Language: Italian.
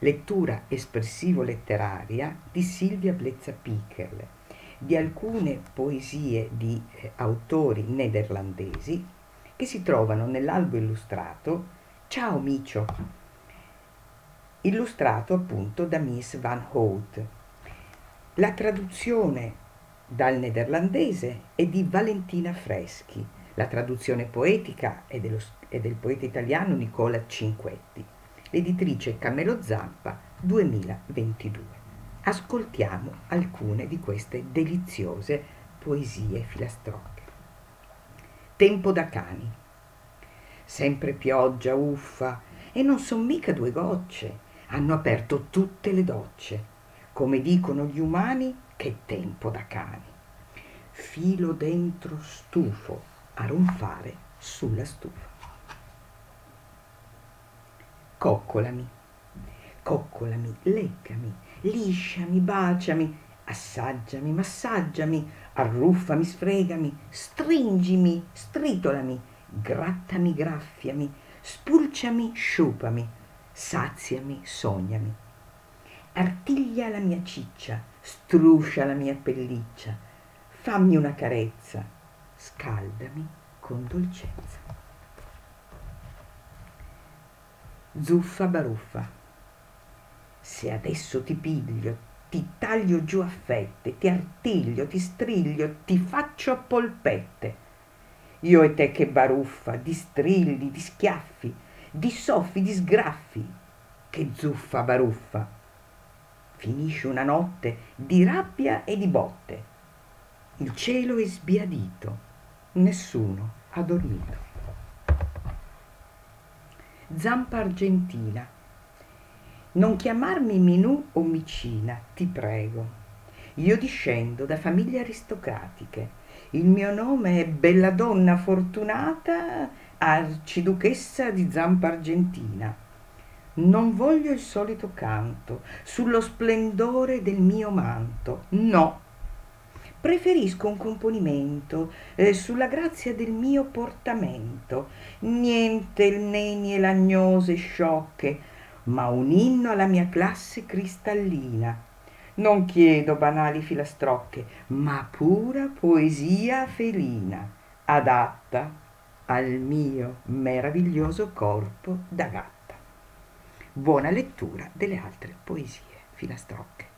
lettura espressivo-letteraria di Silvia Blezza Pickerle, di alcune poesie di eh, autori nederlandesi che si trovano nell'albo illustrato Ciao Micio, illustrato appunto da Miss Van Hout. La traduzione dal nederlandese è di Valentina Freschi, la traduzione poetica è, dello, è del poeta italiano Nicola Cinquetti, l'editrice Camelo Zampa 2022. Ascoltiamo alcune di queste deliziose poesie filastrocche. Tempo da cani. Sempre pioggia uffa e non son mica due gocce, hanno aperto tutte le docce. Come dicono gli umani, che tempo da cani. Filo dentro stufo a ronfare sulla stufa. Coccolami, coccolami, leccami, lisciami, baciami, assaggiami, massaggiami, arruffami, sfregami, stringimi, stritolami, grattami, graffiami, spulciami, sciupami, saziami, sognami. Artiglia la mia ciccia, struscia la mia pelliccia, fammi una carezza, scaldami con dolcezza. Zuffa baruffa. Se adesso ti piglio, ti taglio giù a fette, ti artiglio, ti striglio, ti faccio a polpette. Io e te che baruffa, di strilli, di schiaffi, di soffi, di sgraffi, che zuffa baruffa. Finisce una notte di rabbia e di botte. Il cielo è sbiadito, nessuno ha dormito. Zampa argentina. Non chiamarmi Minù o Micina, ti prego. Io discendo da famiglie aristocratiche. Il mio nome è Bella Donna Fortunata, arciduchessa di Zampa Argentina. Non voglio il solito canto sullo splendore del mio manto. No, preferisco un componimento eh, sulla grazia del mio portamento, niente nenie lagnose sciocche, ma un inno alla mia classe cristallina. Non chiedo banali filastrocche, ma pura poesia felina, adatta al mio meraviglioso corpo da gatta. Buona lettura delle altre poesie filastrocche.